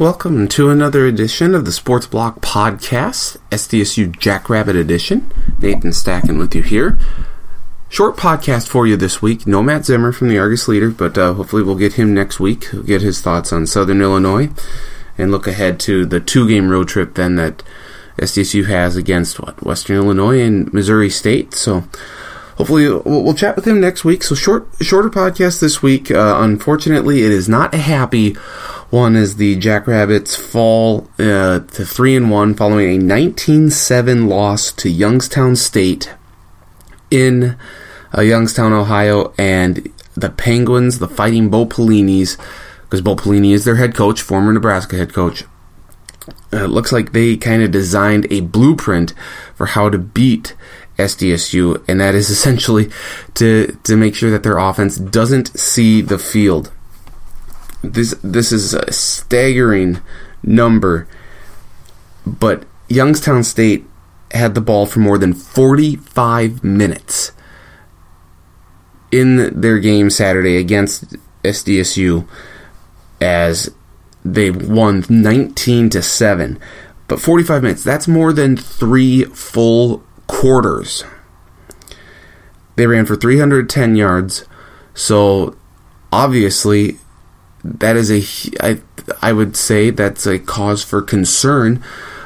welcome to another edition of the Sports Block Podcast, SDSU Jackrabbit Edition. Nathan Stacken with you here. Short podcast for you this week. No Matt Zimmer from the Argus Leader, but uh, hopefully we'll get him next week. We'll get his thoughts on Southern Illinois and look ahead to the two game road trip then that SDSU has against what Western Illinois and Missouri State. So hopefully we'll, we'll, chat with him next week. So short, shorter podcast this week. Uh, unfortunately, it is not a happy one is the Jackrabbits fall uh, to three and one following a 19-7 loss to Youngstown State in uh, Youngstown, Ohio, and the Penguins, the Fighting Bo Pelini's, because Bo Pelini is their head coach, former Nebraska head coach. Uh, it looks like they kind of designed a blueprint for how to beat SDSU, and that is essentially to to make sure that their offense doesn't see the field. This this is a staggering number, but Youngstown State had the ball for more than 45 minutes in their game Saturday against SDSU as they won 19 to 7 but 45 minutes that's more than 3 full quarters. They ran for 310 yards so obviously that is a I, I would say that's a cause for concern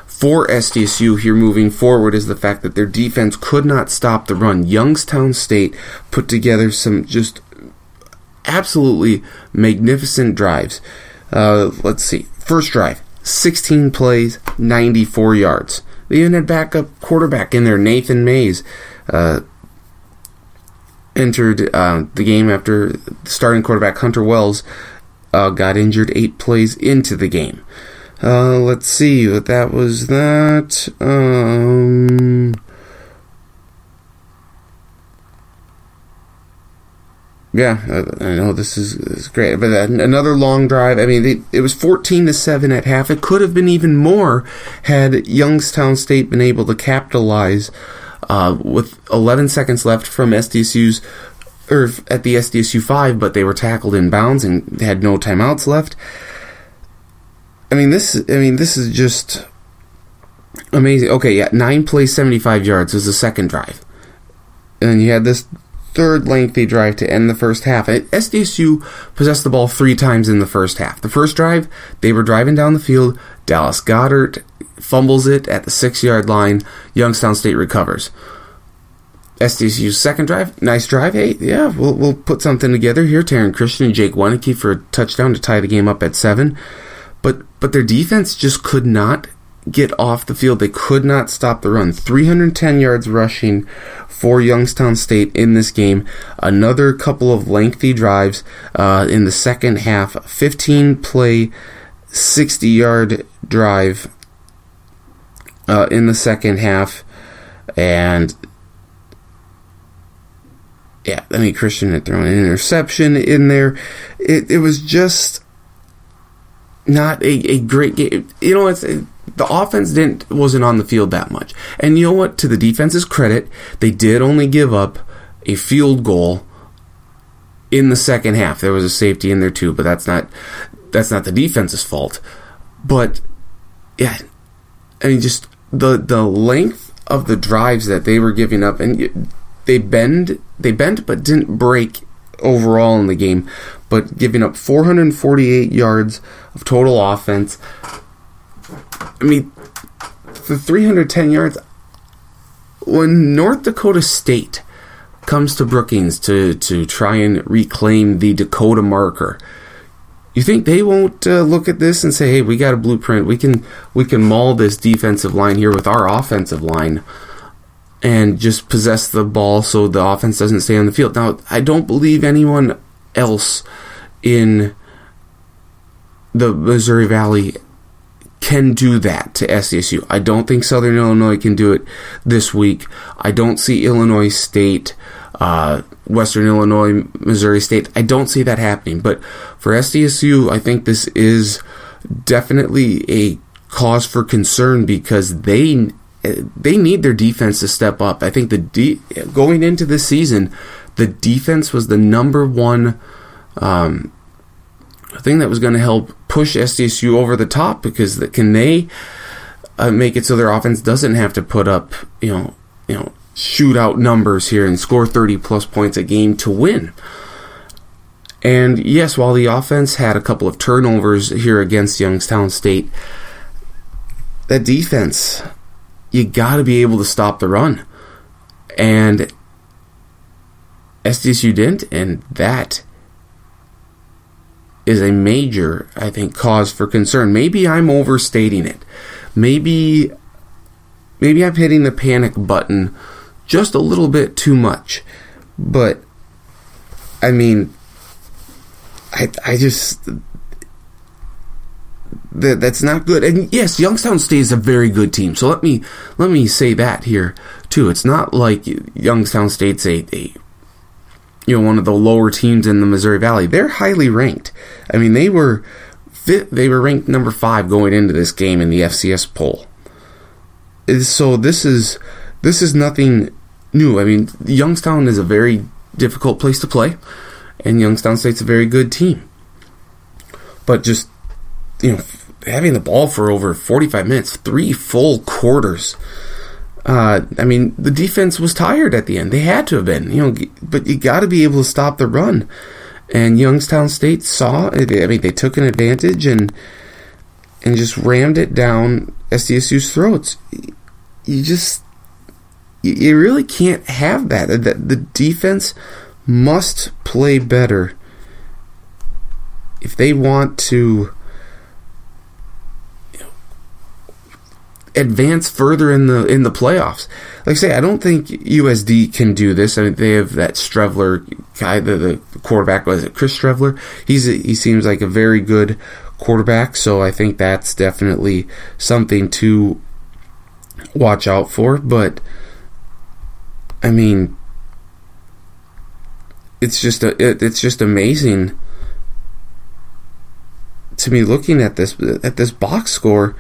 for SDSU here moving forward is the fact that their defense could not stop the run. Youngstown State put together some just absolutely magnificent drives. Uh, let's see. First drive, 16 plays, 94 yards. They even had backup quarterback in there, Nathan Mays. Uh, entered uh, the game after starting quarterback Hunter Wells uh, got injured eight plays into the game. Uh, let's see what that was. That um. Yeah, I know this is, is great, but another long drive. I mean, they, it was fourteen to seven at half. It could have been even more had Youngstown State been able to capitalize uh, with eleven seconds left from SDSU's or at the SDSU five, but they were tackled in bounds and had no timeouts left. I mean this. I mean this is just amazing. Okay, yeah, nine plays, seventy-five yards was the second drive, and you had this third lengthy drive to end the first half. SDSU possessed the ball three times in the first half. The first drive, they were driving down the field. Dallas Goedert fumbles it at the six-yard line. Youngstown State recovers. SDSU's second drive, nice drive. Hey, yeah, we'll we'll put something together here. Taryn Christion and Jake Wieneke for a touchdown to tie the game up at seven. But but their defense just could not get off the field. They could not stop the run. 310 yards rushing for Youngstown State in this game. Another couple of lengthy drives uh, in the second half. 15 play, 60 yard drive uh, in the second half. And yeah, I mean Christion had thrown an interception in there. It it was just not a, a great game. You know, it's the offense didn't wasn't on the field that much. And you know what? To the defense's credit, they did only give up a field goal in the second half. There was a safety in there too, but that's not that's not the defense's fault. But yeah, I mean, just the the length of the drives that they were giving up, and they bend they bent but didn't break overall in the game, but giving up 448 yards of total offense. I mean, the 310 yards. When North Dakota State comes to Brookings to, to try and reclaim the Dakota marker, you think they won't uh, look at this and say, "Hey, we got a blueprint. We can we can maul this defensive line here with our offensive line." And just possess the ball so the offense doesn't stay on the field. Now, I don't believe anyone else in the Missouri Valley can do that to SDSU. I don't think Southern Illinois can do it this week. I don't see Illinois State, uh, Western Illinois, Missouri State. I don't see that happening. But for SDSU, I think this is definitely a cause for concern because they they need their defense to step up. I think the de- going into this season, the defense was the number one um, thing that was going to help push SDSU over the top because the, can they uh, make it so their offense doesn't have to put up you know you know shootout numbers here and score 30 plus points a game to win. And yes, while the offense had a couple of turnovers here against Youngstown State, that defense, you got to be able to stop the run. And SDSU didn't, and that is a major, I think, cause for concern. Maybe I'm overstating it. Maybe maybe I'm hitting the panic button just a little bit too much. But I mean I I just that that's not good. And yes, Youngstown State is a very good team. So let me let me say that here too. It's not like Youngstown State's a, a you know one of the lower teams in the Missouri Valley. They're highly ranked. I mean, they were they were ranked number 5 going into this game in the FCS poll. Uh, so this is this is nothing new. I mean, Youngstown is a very difficult place to play, and Youngstown State's a very good team. But just you know, having the ball for over 45 minutes, three full quarters. Uh, I mean, the defense was tired at the end. They had to have been, you know, but you got to be able to stop the run. And Youngstown State saw. I mean, they took an advantage and and just rammed it down SDSU's throats. You just you really can't have that. The, the defense must play better if they want to advance further in the in the playoffs. Like I say, I don't think USD can do this. I mean, they have that Streveler guy, the, the quarterback was it Chris Streveler? He's a, he seems like a very good quarterback, so I think that's definitely something to watch out for. But I mean, it's just a, it, it's just amazing to me looking at this at this box score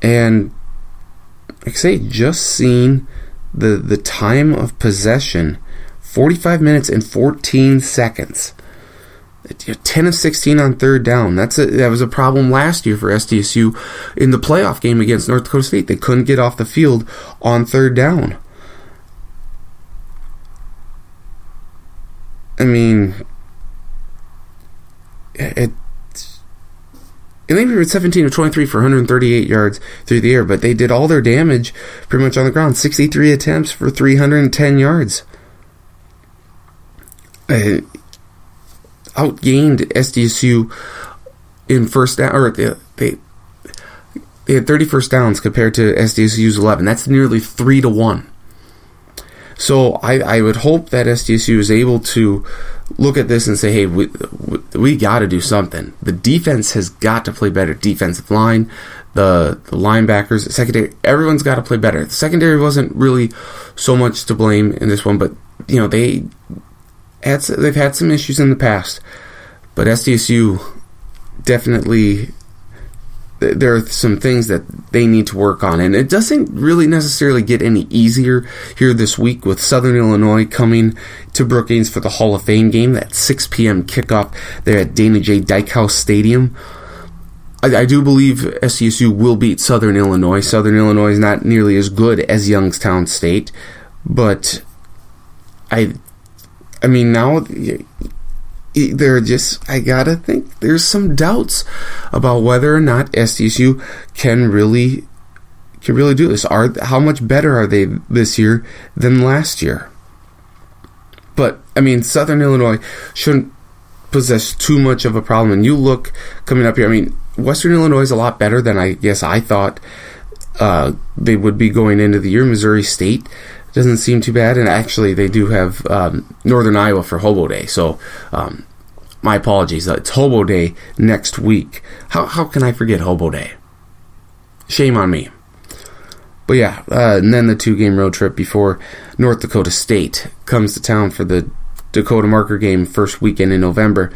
and like I say, just seeing the the time of possession, 45 minutes and 14 seconds. 10 of 16 on third down. That's a, that was a problem last year for SDSU in the playoff game against North Dakota State. They couldn't get off the field on third down. I mean, it they were 17 of 23 for 138 yards through the air, but they did all their damage pretty much on the ground. 63 attempts for 310 yards. Uh, outgained SDSU in first down, or they, they, they had 30 first downs compared to SDSU's 11. That's nearly 3 to 1. So I, I would hope that SDSU is able to look at this and say, hey, we, we got to do something. The defense has got to play better. Defensive line, the, the linebackers, secondary, everyone's got to play better. The secondary wasn't really so much to blame in this one, but you know they had they've had some issues in the past, but SDSU definitely there are some things that they need to work on, and it doesn't really necessarily get any easier here this week with Southern Illinois coming to Brookings for the Hall of Fame game. That 6 p.m. kickoff there at Dana J. Dykhouse Stadium. I, I, do believe SDSU will beat Southern Illinois. Southern Illinois is not nearly as good as Youngstown State, but I, I mean now there are just I gotta think there's some doubts about whether or not SDSU can really can really do this. Are how much better are they this year than last year? But I mean, Southern Illinois shouldn't possess too much of a problem. And you look coming up here. I mean, Western Illinois is a lot better than I guess I thought uh, they would be going into the year. Missouri State doesn't seem too bad. And actually, they do have um, Northern Iowa for Hobo Day. So, um, my apologies. Uh, it's Hobo Day next week. How, how can I forget Hobo Day? Shame on me. But yeah, uh, and then the two game road trip before North Dakota State comes to town for the Dakota Marker game first weekend in November.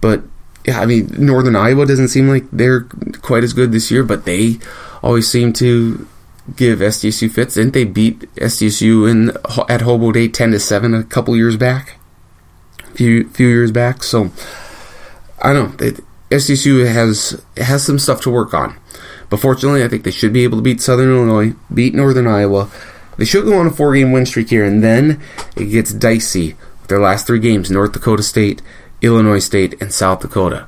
But yeah, I mean, Northern Iowa doesn't seem like they're quite as good this year, but they always seem to give SDSU fits. Didn't they beat SDSU in at Hobo Day ten to seven a couple years back? Few few years back. So I don't know. It, SDSU has has some stuff to work on. But fortunately, I think they should be able to beat Southern Illinois, beat Northern Iowa. They should go on a four game win streak here, and then it gets dicey. with Their last three games North Dakota State, Illinois State, and South Dakota.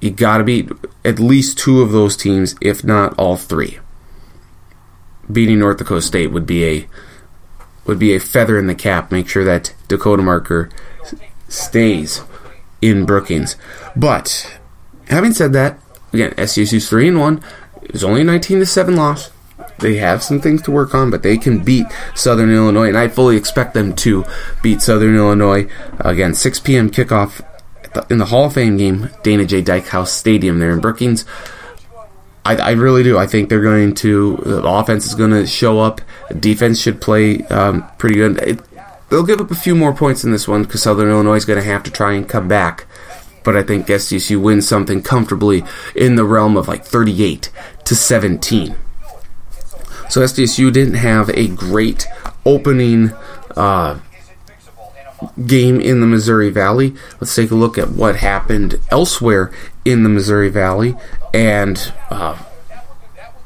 You got to beat at least two of those teams, if not all three. Beating North Dakota State would be a would be a feather in the cap. Make sure that Dakota marker stays in Brookings. But having said that, again, SDSU's three and one. It's only a nineteen to seven loss. They have some things to work on, but they can beat Southern Illinois, and I fully expect them to beat Southern Illinois. Again, 6 p.m. kickoff in the Hall of Fame game, Dana J. Dykhouse Stadium there in Brookings. I, I, really do. I think they're going to. The offense is going to show up. Defense should play um, pretty good. It, they'll give up a few more points in this one because Southern Illinois is going to have to try and come back. But I think SDSU wins something comfortably in the realm of like 38 to 17. So SDSU didn't have a great opening uh, game in the Missouri Valley. Let's take a look at what happened elsewhere in the Missouri Valley and uh,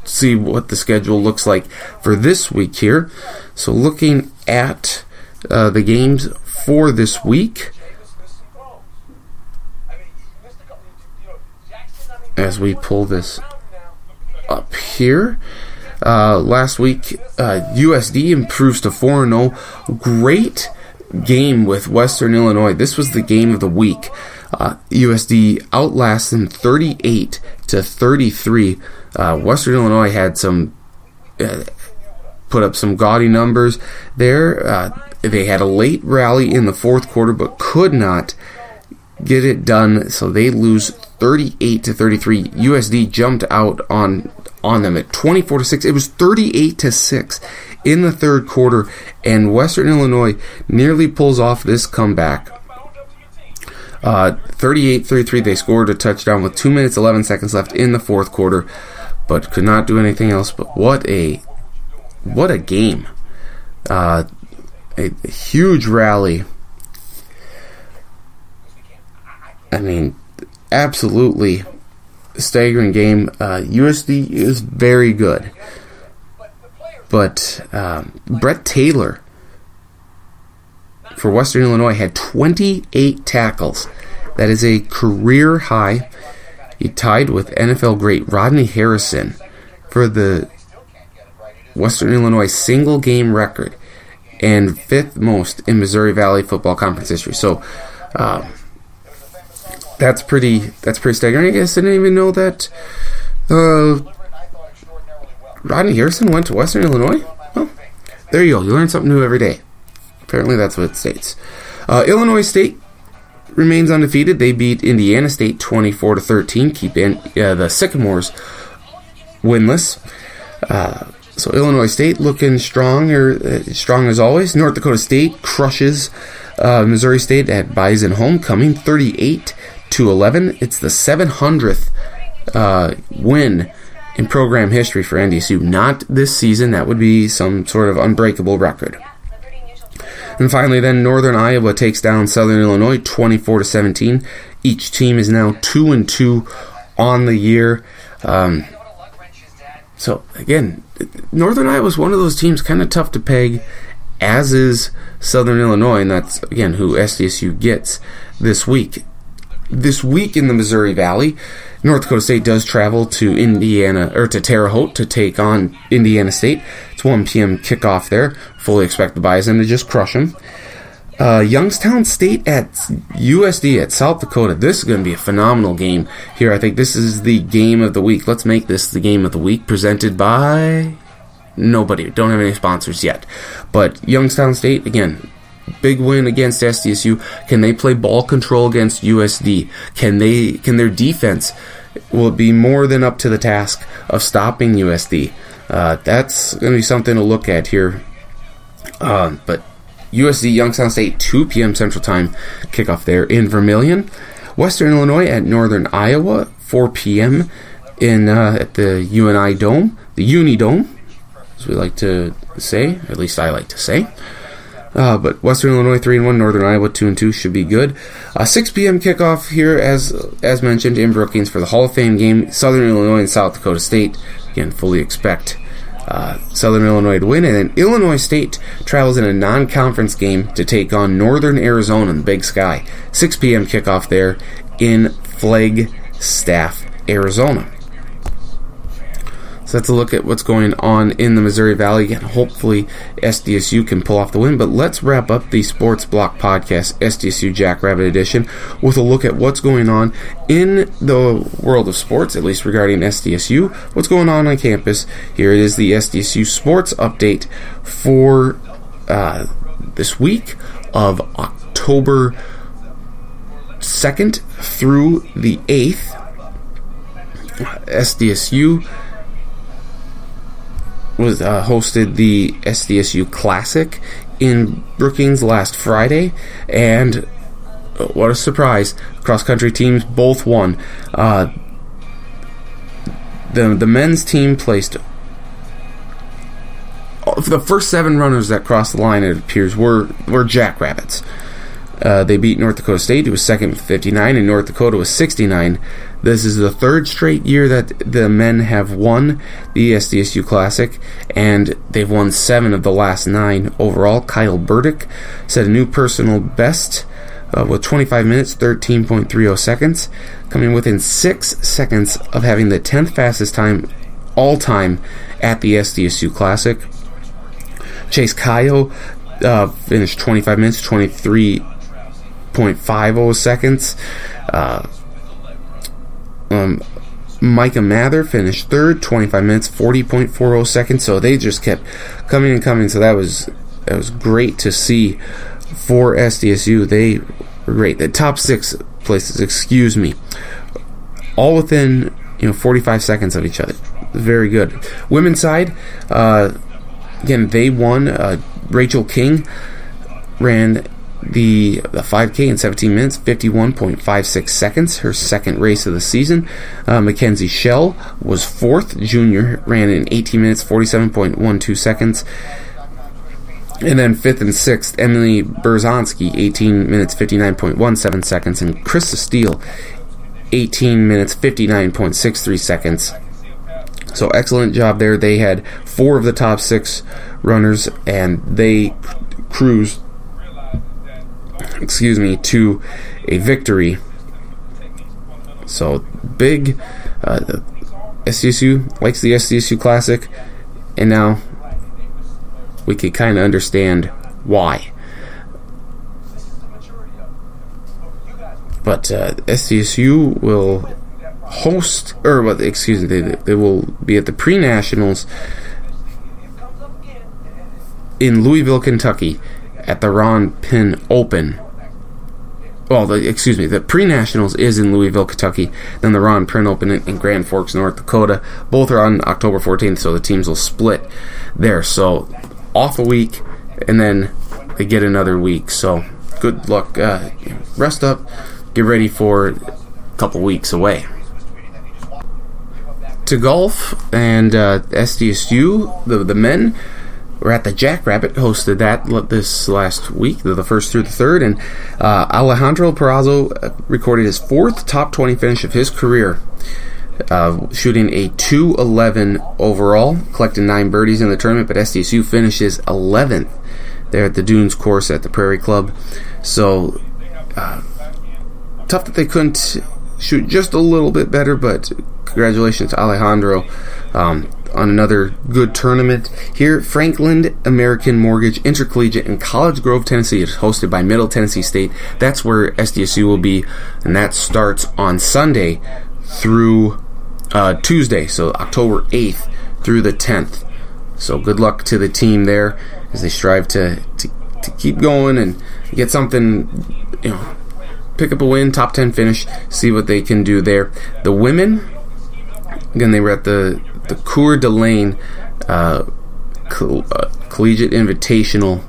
see what the schedule looks like for this week here. So, looking at uh, the games for this week. As we pull this up here, uh, last week, uh, USD improves to 4 0. Great game with Western Illinois. This was the game of the week. Uh, USD outlasts them 38 to 33. Uh, Western Illinois had some uh, put up some gaudy numbers there. Uh, they had a late rally in the fourth quarter, but could not get it done. So they lose 38 to 33. USD jumped out on on them at 24 to 6. It was 38 to 6 in the third quarter and Western Illinois nearly pulls off this comeback. Uh, 38-33 they scored a touchdown with 2 minutes 11 seconds left in the fourth quarter but could not do anything else but what a what a game. Uh, a, a huge rally. I mean, absolutely staggering game. Uh, USD is very good. But um, Brett Taylor for Western Illinois had 28 tackles. That is a career high. He tied with NFL great Rodney Harrison for the Western Illinois single game record and fifth most in Missouri Valley Football Conference history. So um, that's pretty that's pretty staggering. I guess I didn't even know that uh, Rodney Harrison went to Western Illinois. Well, there you go. You learn something new every day. Apparently, that's what it states. Uh, Illinois State remains undefeated. They beat Indiana State 24 to 13, keep in, uh, the Sycamores winless. Uh, so Illinois State looking strong, or uh, strong as always. North Dakota State crushes uh, Missouri State at Bison Homecoming, 38 to 11. It's the 700th uh, win in program history for NDSU. Not this season. That would be some sort of unbreakable record. And finally, then Northern Iowa takes down Southern Illinois 24 to 17. Each team is now two and two on the year. Um, so again, Northern Iowa is one of those teams kind of tough to peg, as is Southern Illinois, and that's again who SDSU gets this week. This week in the Missouri Valley, North Dakota State does travel to Indiana or to Terre Haute to take on Indiana State. It's 1 p.m. kickoff there. Fully expect the Bison to just crush them. Uh, Youngstown State at USD at South Dakota. This is going to be a phenomenal game here. I think this is the game of the week. Let's make this the game of the week presented by nobody. Don't have any sponsors yet. But Youngstown State, again, big win against SDSU. Can they play ball control against USD? Can they can their defense will be more than up to the task of stopping USD? Uh, that's going to be something to look at here. Uh, but USD Youngstown State 2 p.m. Central Time kickoff there in Vermillion. Western Illinois at Northern Iowa 4 p.m. in uh, at the UNI Dome, the Uni Dome, as we like to say, at least I like to say. Uh, but Western Illinois three and one, Northern Iowa two and two should be good. Uh, 6 p.m. kickoff here, as as mentioned in Brookings for the Hall of Fame game. Southern Illinois and South Dakota State. Again, fully expect uh, Southern Illinois to win, and then Illinois State travels in a non-conference game to take on Northern Arizona in the Big Sky. 6 p.m. kickoff there in Flagstaff, Arizona. So let's look at what's going on in the Missouri Valley, and hopefully SDSU can pull off the win. But let's wrap up the Sports Block Podcast, SDSU Jackrabbit Edition, with a look at what's going on in the world of sports, at least regarding SDSU. What's going on on campus? Here it is the SDSU Sports Update for uh, this week of October 2nd through the 8th. SDSU was uh, hosted the SDSU Classic in Brookings last Friday, and uh, what a surprise! Cross country teams both won. Uh, the the men's team placed uh, the first seven runners that crossed the line. It appears were were Jackrabbits. Uh, they beat North Dakota State, who was second with 59, and North Dakota was 69. This is the third straight year that the men have won the SDSU Classic, and they've won seven of the last nine overall. Kyle Burdick set a new personal best uh, with 25 minutes, 13.30 seconds, coming within six seconds of having the 10th fastest time all time at the SDSU Classic. Chase Kyle uh, finished 25 minutes, 23 0.50 seconds. Uh, um, Micah Mather finished third, 25 minutes, 40.40 seconds. So they just kept coming and coming. So that was that was great to see for SDSU. They great. The top six places, excuse me, all within you know 45 seconds of each other. Very good. Women's side, uh, again they won. Uh, Rachel King ran the, the 5K in 17 minutes, 51.56 seconds, her second race of the season. Uh, Mackenzie Shell was fourth. Junior ran in 18 minutes, 47.12 seconds. And then fifth and sixth, Emily Berzonsky, 18 minutes, 59.17 seconds. And Krista Steele, 18 minutes, 59.63 seconds. So excellent job there. They had four of the top six runners, and they cruised excuse me, to a victory. So big. Uh, SDSU likes the SDSU Classic, and now we can kind of understand why. But uh, SDSU will host, or well, excuse me, they, they will be at the pre nationals in Louisville, Kentucky, at the Ron Penn Open well, the, excuse me, the pre nationals is in Louisville, Kentucky. Then the Ron Penn Open in, in, Grand Forks, North Dakota. Both are on October 14th, so the teams will split there. So off a week, and then they get another week. So good luck. Uh, rest up, get ready for a couple weeks away. To golf and uh, SDSU, the the men we're at the Jackrabbit, hosted that this last week, the first through the third, and uh, Alejandro Perazo uh, recorded his fourth top 20 finish of his career, uh, shooting a 211 overall, collecting nine birdies in the tournament, but SDSU finishes 11th there at the Dunes course at the Prairie Club. So, uh, tough that they couldn't shoot just a little bit better, but congratulations Alejandro. Um, on another good tournament here. Franklin American Mortgage Intercollegiate in College Grove, Tennessee is hosted by Middle Tennessee State. That's where SDSU will be, and that starts on Sunday through uh, Tuesday, so October 8th through the 10th. So good luck to the team there as they strive to, to, to keep going and get something, you know, pick up a win, top 10 finish, see what they can do there. The women, again, they were at the the Coeur d'Alene uh, uh, Collegiate Invitational.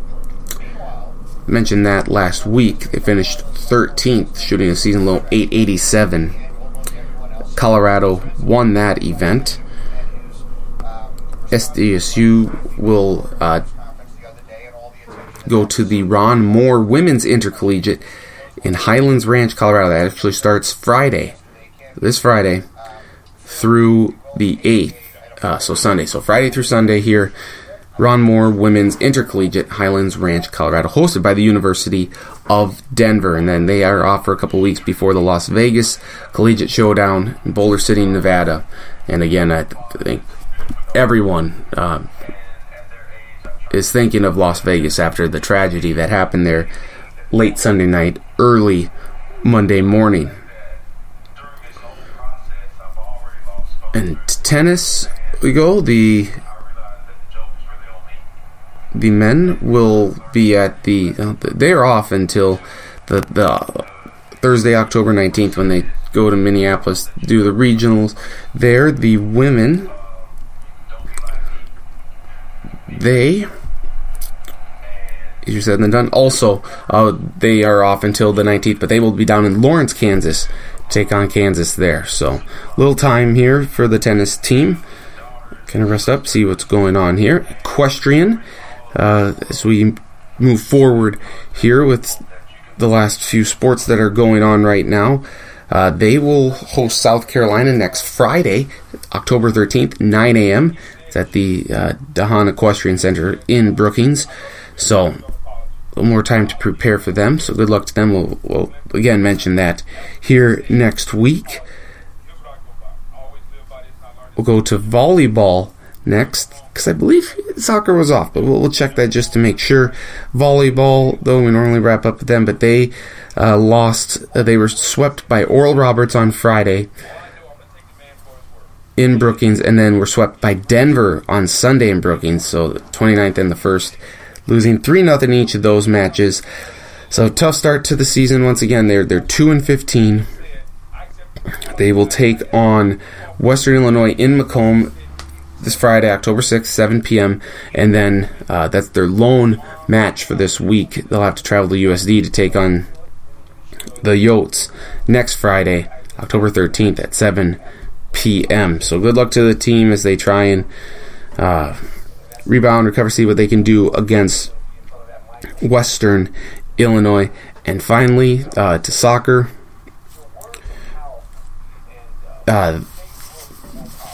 Mentioned that last week. They finished 13th, shooting a season low 887. Colorado won that event. SDSU will uh, go to the Ron Moore Women's Intercollegiate in Highlands Ranch, Colorado. That actually starts Friday, this Friday, through the 8th. Uh, so Sunday. So Friday through Sunday here. Ron Moore Women's Intercollegiate Highlands Ranch, Colorado, hosted by the University of Denver. And then they are off for a couple weeks before the Las Vegas Collegiate Showdown in Boulder City, Nevada. And again, I think everyone uh, is thinking of Las Vegas after the tragedy that happened there late Sunday night, early Monday morning. And tennis, we go. The the men will be at the uh, they're off until the the Thursday, October nineteenth, when they go to Minneapolis do the regionals. There, the women they easier said than done. Also, uh, they are off until the 19th, but they will be down in Lawrence, Kansas, take on Kansas there. So, little time here for the tennis team. Kind of rest up, see what's going on here. Equestrian, uh, as we move forward here with the last few sports that are going on right now. Uh, they will host South Carolina next Friday, October 13th, 9 a.m. It's at the uh, Dahan Equestrian Center in Brookings. So, more time to prepare for them. So, good luck to them. We'll, we'll again mention that here next week. We'll go to volleyball next because I believe soccer was off, but we'll, we'll, check that just to make sure. Volleyball, though, we normally wrap up with them, but they uh, lost. Uh, they were swept by Oral Roberts on Friday in Brookings, and then were swept by Denver on Sunday in Brookings. So the 29th and the first, losing three nothing each of those matches. So tough start to the season. Once again, they're they're two and 15. They will take on Western Illinois in Macomb this Friday, October 6th, 7 p.m. And then uh, that's their lone match for this week. They'll have to travel to USD to take on the Yotes next Friday, October 13th at 7 p.m. So good luck to the team as they try and uh, rebound, recover, see what they can do against Western Illinois. And finally, uh, to soccer. Uh,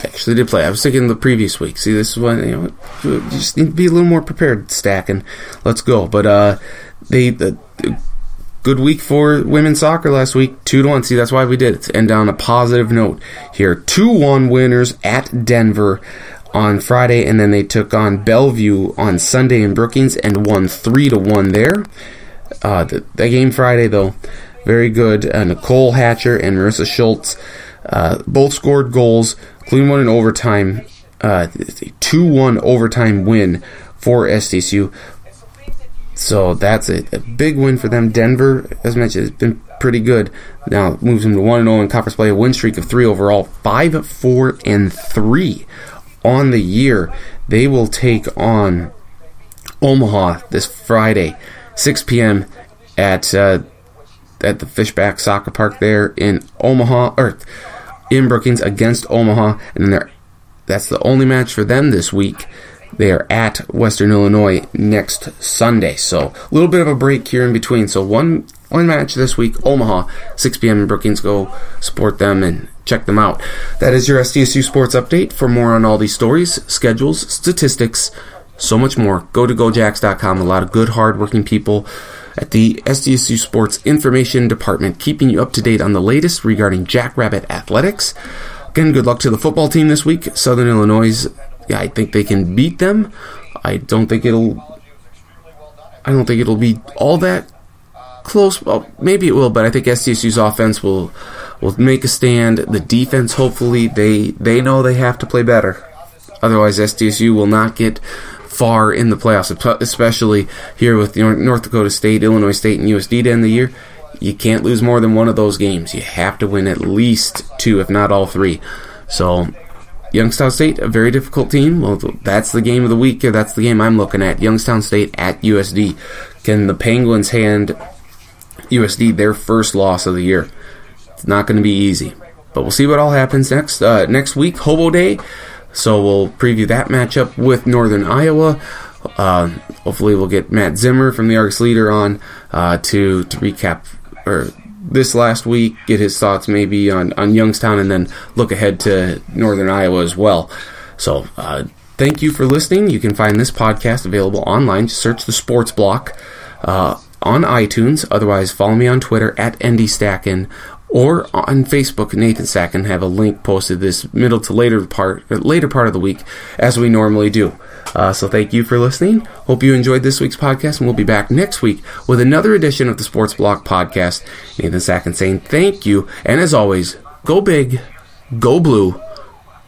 actually did play. I was thinking the previous week. See, this is when you know you just need to be a little more prepared. Stacken, let's go. But uh, they the, the good week for women's soccer last week. Two to one. See, that's why we did it. End on a positive note here. Two one winners at Denver on Friday, and then they took on Bellevue on Sunday in Brookings and won three to one there. Uh, the, the game Friday though, very good. Uh, Nicole Hatcher and Marissa Schultz uh, both scored goals. Cleveland one in overtime. Uh, a 2 1 overtime win for SDSU. So that's a, a, big win for them. Denver, as mentioned, has been pretty good. Now moves them to 1 0 in conference play, a win streak of 3 overall, 5 4 and 3 on the year. They will take on Omaha this Friday, 6 p.m. at uh, at the Fishback Soccer Park there in Omaha. Or in Brookings against Omaha, and then that's the only match for them this week. They are at Western Illinois next Sunday, so a little bit of a break here in between. So one one match this week, Omaha, 6 p.m. in Brookings. Go support them and check them out. That is your SDSU sports update. For more on all these stories, schedules, statistics, so much more, go to GoJacks.com. A lot of good, hardworking people at the SDSU Sports Information Department, keeping you up to date on the latest regarding Jackrabbit athletics. Again, good luck to the football team this week. Southern Illinois, yeah, I think they can beat them. I don't think it'll. I don't think it'll be all that close. Well, maybe it will, but I think SDSU's offense will will make a stand. The defense, hopefully, they they know they have to play better. Otherwise, SDSU will not get far in the playoffs, especially here with North Dakota State, Illinois State, and USD to end the year. You can't lose more than one of those games. You have to win at least two, if not all three. So, Youngstown State, a very difficult team. Well, that's the game of the week. That's the game I'm looking at. Youngstown State at USD. Can the Penguins hand USD their first loss of the year? It's not going to be easy, but we'll see what all happens next. Uh, next week, Hobo Day. So we'll preview that matchup with Northern Iowa. Uh, hopefully, we'll get Matt Zimmer from the Argus Leader on uh, to to recap or this last week, get his thoughts maybe on on Youngstown, and then look ahead to Northern Iowa as well. So, uh, thank you for listening. You can find this podcast available online. Just search the Sports Block uh, on iTunes. Otherwise, follow me on Twitter at NDStacken or on Facebook, Nathan Stacken have a link posted this middle to later part later part of the week as we normally do. Uh, so thank you for listening. Hope you enjoyed this week's podcast, and we'll be back next week with another edition of the Sports Block Podcast. Nathan Stacken saying thank you, and as always, go big, go blue,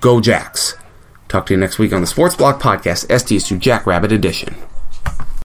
go Jacks. Talk to you next week on the Sports Block Podcast, SDSU Jackrabbit Edition.